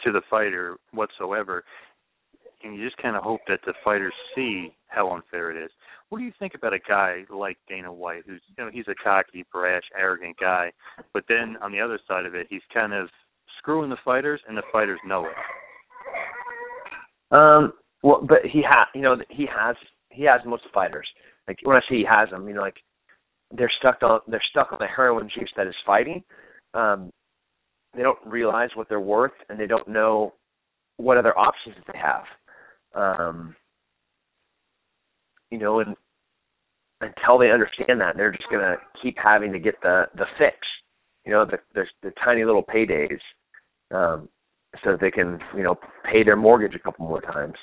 to the fighter whatsoever and you just kind of hope that the fighters see how unfair it is. What do you think about a guy like Dana White, who's you know he's a cocky, brash, arrogant guy, but then on the other side of it, he's kind of screwing the fighters, and the fighters know it. Um. Well, but he has, you know, he has he has most fighters. Like when I say he has them, you know, like they're stuck on they're stuck on the heroin juice that is fighting. Um, they don't realize what they're worth, and they don't know what other options they have. Um, you know, and until they understand that, they're just gonna keep having to get the the fix. You know, the the, the tiny little paydays, um, so that they can you know pay their mortgage a couple more times.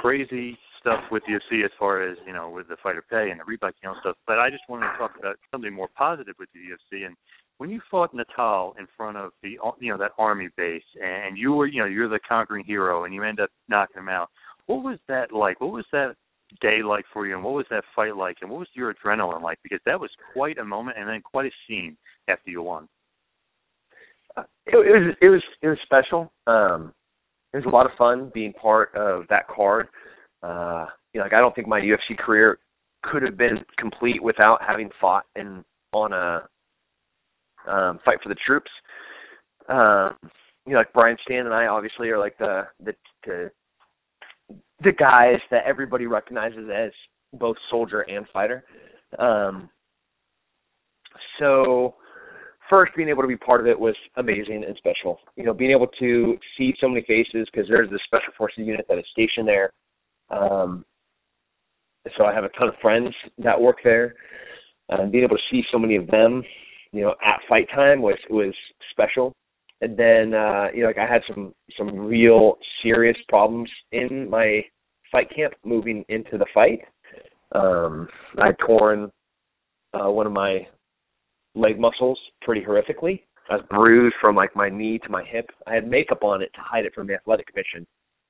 Crazy stuff with UFC as far as you know with the fighter pay and the Reebok you know stuff. But I just wanted to talk about something more positive with the UFC. And when you fought Natal in front of the you know that army base, and you were you know you're the conquering hero, and you end up knocking him out. What was that like? What was that day like for you, and what was that fight like, and what was your adrenaline like? Because that was quite a moment, and then quite a scene after you won. Uh, it, it was it was it was special. Um, it was a lot of fun being part of that card. Uh, you know, like I don't think my UFC career could have been complete without having fought in on a um, fight for the troops. Um, you know, like Brian Stann and I obviously are like the the the, the guys that everybody recognizes as both soldier and fighter. Um, so first being able to be part of it was amazing and special. You know, being able to see so many faces because there's this special forces unit that is stationed there um, so I have a ton of friends that work there. Uh, being able to see so many of them, you know, at fight time was was special. And then uh, you know, like I had some some real serious problems in my fight camp moving into the fight. Um, I had torn uh, one of my leg muscles pretty horrifically. I was bruised from like my knee to my hip. I had makeup on it to hide it from the athletic commission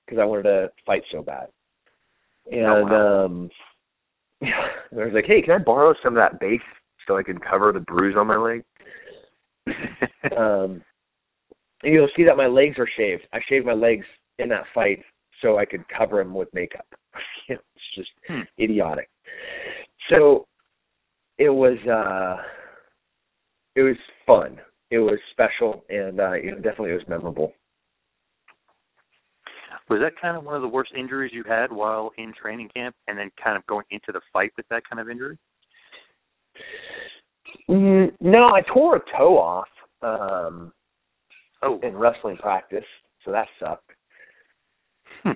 because I wanted to fight so bad. And oh, wow. um I was like, Hey, can I borrow some of that base so I can cover the bruise on my leg? um you'll see that my legs are shaved. I shaved my legs in that fight so I could cover them with makeup. it's just hmm. idiotic. So it was uh it was fun. It was special and uh you know definitely it was memorable. Was that kind of one of the worst injuries you had while in training camp, and then kind of going into the fight with that kind of injury? No, I tore a toe off um, oh. in wrestling practice, so that sucked. Hmm.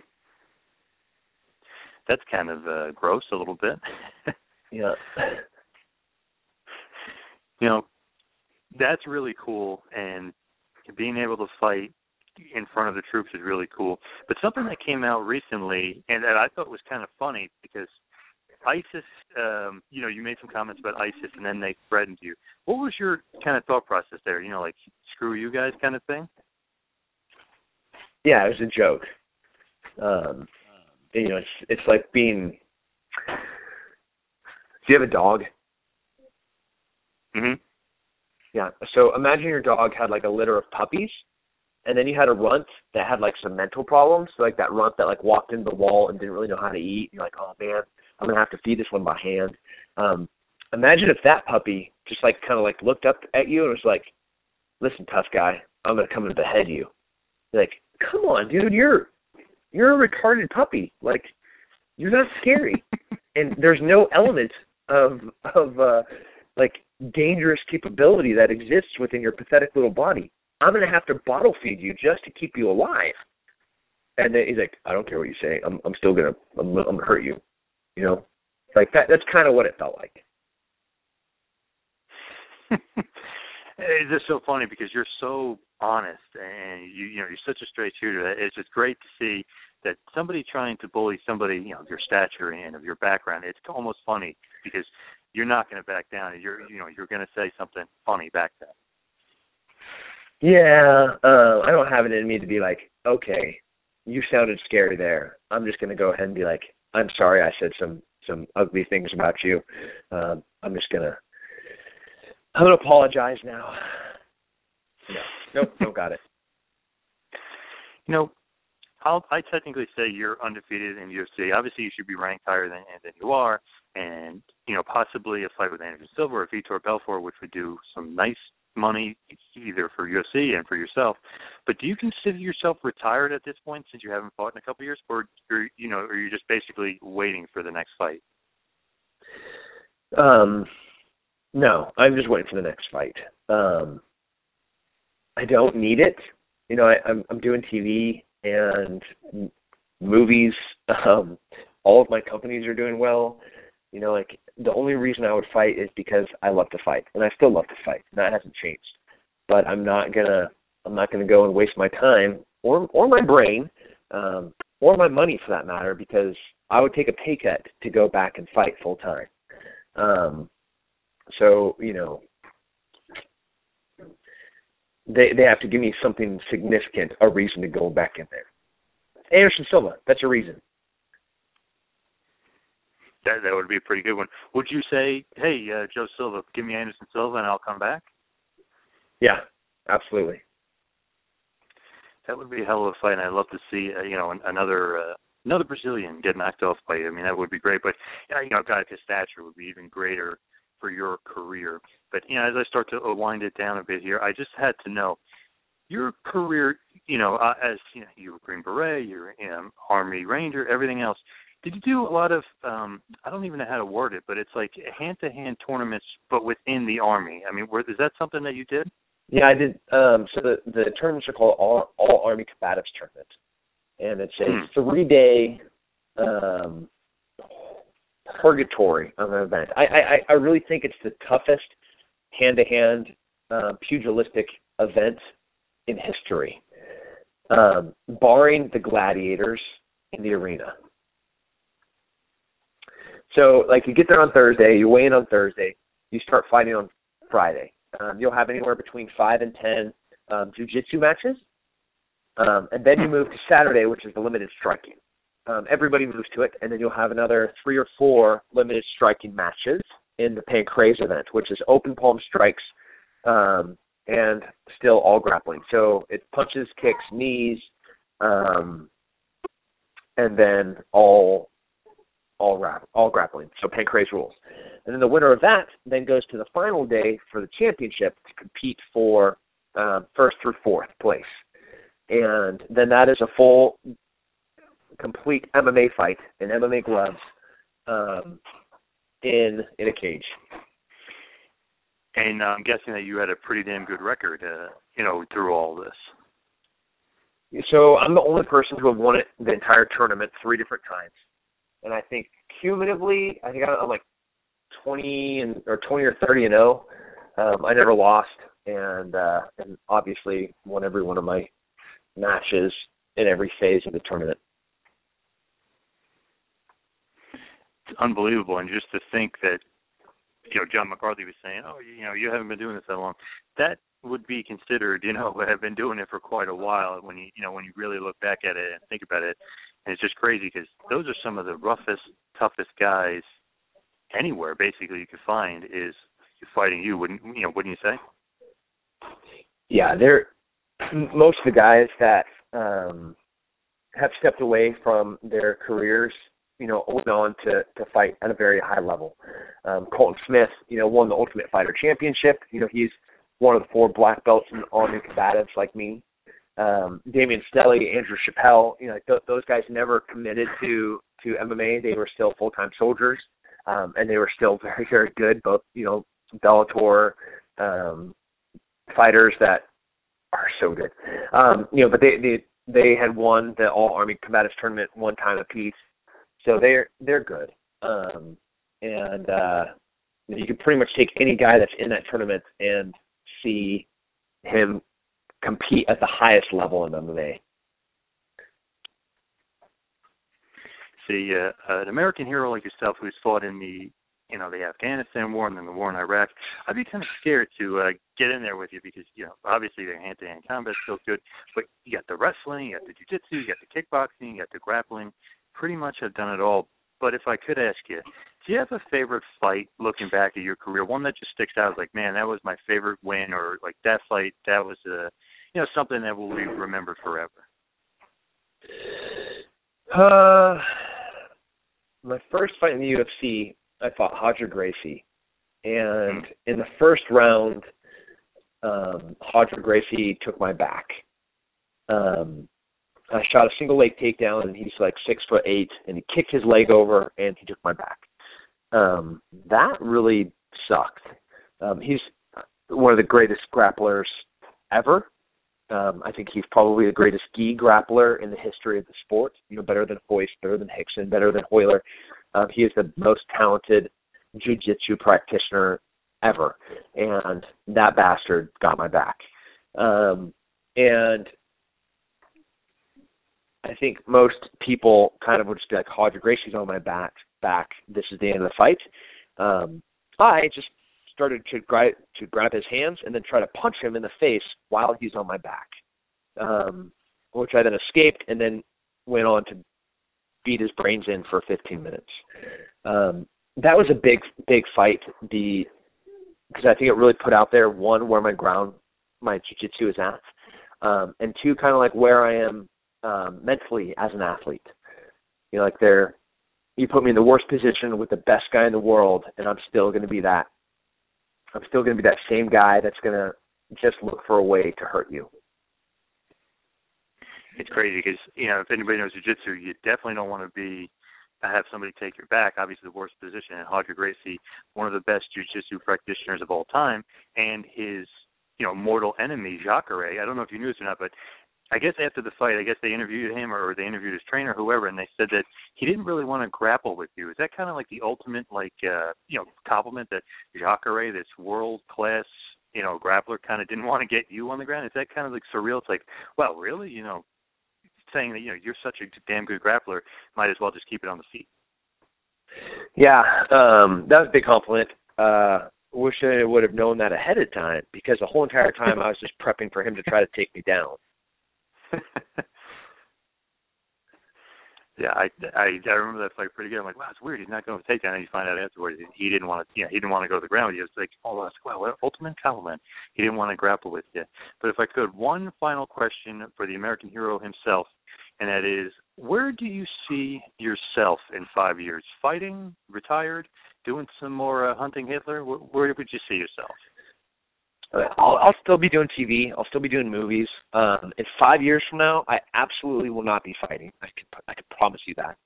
That's kind of uh, gross a little bit. yeah. You know, that's really cool, and being able to fight in front of the troops is really cool. But something that came out recently, and that I thought was kind of funny because ISIS, um, you know, you made some comments about ISIS, and then they threatened you. What was your kind of thought process there? You know, like screw you guys kind of thing. Yeah, it was a joke. Um, you know, it's it's like being. Do you have a dog? Mhm. Yeah. So imagine your dog had like a litter of puppies, and then you had a runt that had like some mental problems, so, like that runt that like walked into the wall and didn't really know how to eat. You're like, oh man, I'm gonna have to feed this one by hand. Um, imagine if that puppy just like kind of like looked up at you and was like, listen, tough guy, I'm gonna come and behead you. You're like, come on, dude, you're you're a retarded puppy. Like, you're not scary, and there's no element of of uh like dangerous capability that exists within your pathetic little body. I'm going to have to bottle feed you just to keep you alive. And then he's like, I don't care what you say. I'm I'm still gonna I'm, I'm gonna hurt you. You know, like that. That's kind of what it felt like. it's just so funny because you're so honest and you you know you're such a straight shooter. It's just great to see that somebody trying to bully somebody you know of your stature and of your background. It's almost funny because you're not going to back down. You're you know you're going to say something funny back then. Yeah, uh, I don't have it in me to be like, okay, you sounded scary there. I'm just gonna go ahead and be like, I'm sorry, I said some some ugly things about you. Um, I'm just gonna, I'm gonna apologize now. No, nope, don't got it. you know, I'll I technically say you're undefeated in UFC. Obviously, you should be ranked higher than than you are, and you know possibly a fight with Anderson Silva or Vitor Belfort, which would do some nice money either for UFC and for yourself. But do you consider yourself retired at this point since you haven't fought in a couple of years, or, or you know, are you just basically waiting for the next fight? Um, no, I'm just waiting for the next fight. Um, I don't need it. You know, I, I'm I'm doing TV and movies. Um, all of my companies are doing well. You know, like the only reason I would fight is because I love to fight, and I still love to fight. And that hasn't changed. But I'm not gonna I'm not gonna go and waste my time or or my brain um, or my money for that matter because I would take a pay cut to go back and fight full time. Um, so you know, they they have to give me something significant, a reason to go back in there. Anderson Silva, that's a reason. That that would be a pretty good one. Would you say, hey, uh, Joe Silva, give me Anderson Silva and I'll come back? Yeah, absolutely. That would be a hell of a fight, and I'd love to see uh, you know another uh, another Brazilian get knocked off by you. I mean, that would be great. But uh, you know, a guy of his stature would be even greater for your career. But you know, as I start to wind it down a bit here, I just had to know your career. You know, uh, as you know, you were Green Beret, you're um, Army Ranger, everything else. Did you do a lot of? um I don't even know how to word it, but it's like hand-to-hand tournaments, but within the Army. I mean, were, is that something that you did? Yeah, I did. Um, so the the tournaments are called All All Army Combatives Tournament, and it's a Hmm. three day um, purgatory of an event. I, I I really think it's the toughest hand to hand pugilistic event in history, um, barring the gladiators in the arena. So, like, you get there on Thursday, you weigh in on Thursday, you start fighting on Friday. Um, you'll have anywhere between five and ten um, jujitsu matches, um, and then you move to Saturday, which is the limited striking. Um, everybody moves to it, and then you'll have another three or four limited striking matches in the Pancrase event, which is open palm strikes um, and still all grappling. So it punches, kicks, knees, um, and then all all rap, all grappling. So Pancrase rules. And then the winner of that then goes to the final day for the championship to compete for um, first through fourth place. And then that is a full, complete MMA fight in MMA gloves um, in in a cage. And I'm guessing that you had a pretty damn good record, uh, you know, through all this. So I'm the only person to have won it the entire tournament three different times, and I think cumulatively, I think I'm like 20 and or 20 or 30 and 0. Um, I never lost, and uh, and obviously won every one of my matches in every phase of the tournament. It's unbelievable, and just to think that, you know, John McCarthy was saying, "Oh, you know, you haven't been doing this that long." That would be considered, you know, I've been doing it for quite a while. When you, you know, when you really look back at it and think about it, and it's just crazy because those are some of the roughest, toughest guys anywhere. Basically, you could find is fighting you. Wouldn't you know? Wouldn't you say? Yeah, they're most of the guys that um, have stepped away from their careers, you know, went on to to fight at a very high level. Um, Colton Smith, you know, won the Ultimate Fighter Championship. You know, he's one of the four black belts in Army combatives like me. Um, Damian Stelly, Andrew Chappelle, you know, th- those guys never committed to to MMA. They were still full time soldiers, um, and they were still very very good. Both you know, Bellator um, fighters that are so good. Um, you know, but they they they had won the All Army Combatives tournament one time apiece, so they're they're good. Um, and uh, you can pretty much take any guy that's in that tournament and see him compete at the highest level in MMA. See, uh, an American hero like yourself who's fought in the you know the Afghanistan war and then the war in Iraq, I'd be kind of scared to uh, get in there with you because you know obviously the hand-to-hand combat still good, but you got the wrestling, you got the jiu-jitsu, you got the kickboxing, you got the grappling. Pretty much have done it all. But if I could ask you, do you have a favorite fight looking back at your career? One that just sticks out like, man, that was my favorite win, or like that fight, that was a, you know, something that will be remembered forever. Uh, my first fight in the UFC, I fought Roger Gracie, and in the first round, um, Roger Gracie took my back. Um, I shot a single leg takedown, and he's like six foot eight, and he kicked his leg over, and he took my back. Um, that really sucked. Um, he's one of the greatest grapplers ever. Um, I think he's probably the greatest gi grappler in the history of the sport. You know, better than Royce, better than Rickson, better than Royler. Um, he is the most talented jiu-jitsu practitioner ever, and that bastard got my back. Um, and I think most people kind of would just be like, "Roger Gracie's on my back. Back. This is the end of the fight." Um, I just started to grab to grab his hands and then try to punch him in the face while he's on my back, um, which I then escaped and then went on to beat his brains in for 15 minutes. Um, that was a big, big fight. The because I think it really put out there one where my ground, my jiu-jitsu is at, um, and two kind of like where I am um, mentally as an athlete. You know, like they're you put me in the worst position with the best guy in the world, and I'm still going to be that. I'm still going to be that same guy that's going to just look for a way to hurt you. It's crazy because you know if anybody knows jiu-jitsu, you definitely don't want to be uh, have somebody take your back. Obviously, the worst position. And Roger Gracie, one of the best jiu-jitsu practitioners of all time, and his you know mortal enemy Jacare. I don't know if you knew this or not, but I guess after the fight, I guess they interviewed him or they interviewed his trainer, whoever, and they said that he didn't really want to grapple with you. Is that kind of like the ultimate, like, uh, you know, compliment that Jacare, this world class, you know, grappler, kind of didn't want to get you on the ground? Is that kind of like surreal? It's like, well, really, you know, saying that you know you're such a damn good grappler, might as well just keep it on the feet. Yeah, um, that was a big compliment. Uh, wish I would have known that ahead of time because the whole entire time I was just prepping for him to try to take me down. Yeah, I, I I remember that fight pretty good. I'm like, wow, it's weird. He's not going to take that. And you find out afterwards he didn't want to. Yeah, he didn't want to go to the ground. He was like, oh, that's wow, what ultimate compliment. He didn't want to grapple with you. But if I could, one final question for the American hero himself, and that is, where do you see yourself in five years? Fighting, retired, doing some more uh, hunting Hitler? Where, where would you see yourself? I'll, I'll still be doing TV. I'll still be doing movies. Um, in five years from now, I absolutely will not be fighting. I can I can promise you that.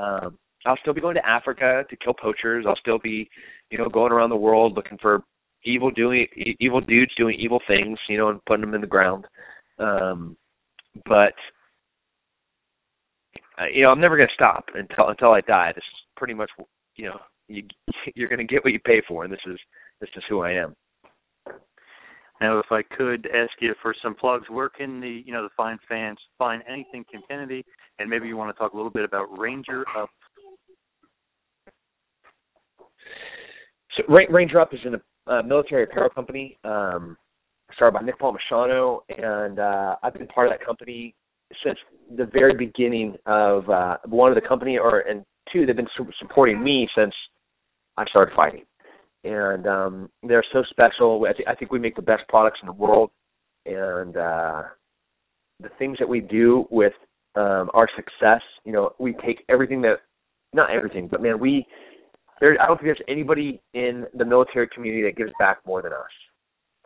Um, I'll still be going to Africa to kill poachers. I'll still be, you know, going around the world looking for evil doing evil dudes doing evil things, you know, and putting them in the ground. Um, but uh, you know, I'm never going to stop until until I die. This is pretty much, you know, you you're going to get what you pay for, and this is this is who I am. Now, if I could ask you for some plugs, where can the you know the fine fans find anything Tim Kennedy, and maybe you want to talk a little bit about Ranger Up. So Ranger Up is a uh, military apparel company um, started by Nick Palmisano, and uh, I've been part of that company since the very beginning of uh, one of the company, or and two, they've been supporting me since I started fighting and um, they're so special. I, th- I think we make the best products in the world, and uh, the things that we do with um, our success, you know, we take everything that, not everything, but man, we. There, I don't think there's anybody in the military community that gives back more than us.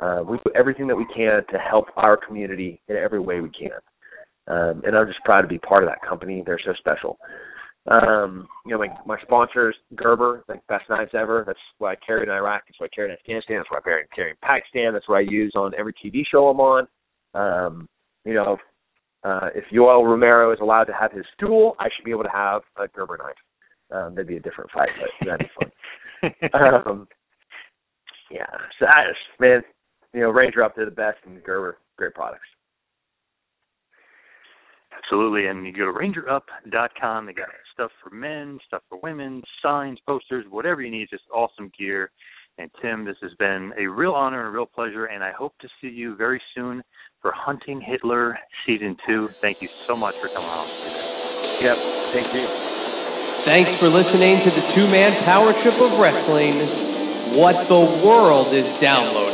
Uh, we do everything that we can to help our community in every way we can. Um, and I'm just proud to be part of that company. They're so special. Um, you know, my my sponsors, Gerber, like best knives ever. That's what I carried in Iraq. That's what I carried in Afghanistan. That's what I carry, carry in Pakistan. That's what I use on every TV show I'm on. Um, you know, uh, if Yoel Romero is allowed to have his stool, I should be able to have a Gerber knife. Um, that'd be a different fight, but that'd be fun. um, yeah, so I just, man, you know, Ranger up to the best and Gerber, great products. Absolutely, and you go to rangerup.com. They got stuff for men, stuff for women, signs, posters, whatever you need. Just awesome gear. And Tim, this has been a real honor and a real pleasure, and I hope to see you very soon for Hunting Hitler Season 2. Thank you so much for coming on. Yep, thank you. Thanks for listening to the two man power trip of wrestling. What the world is downloading.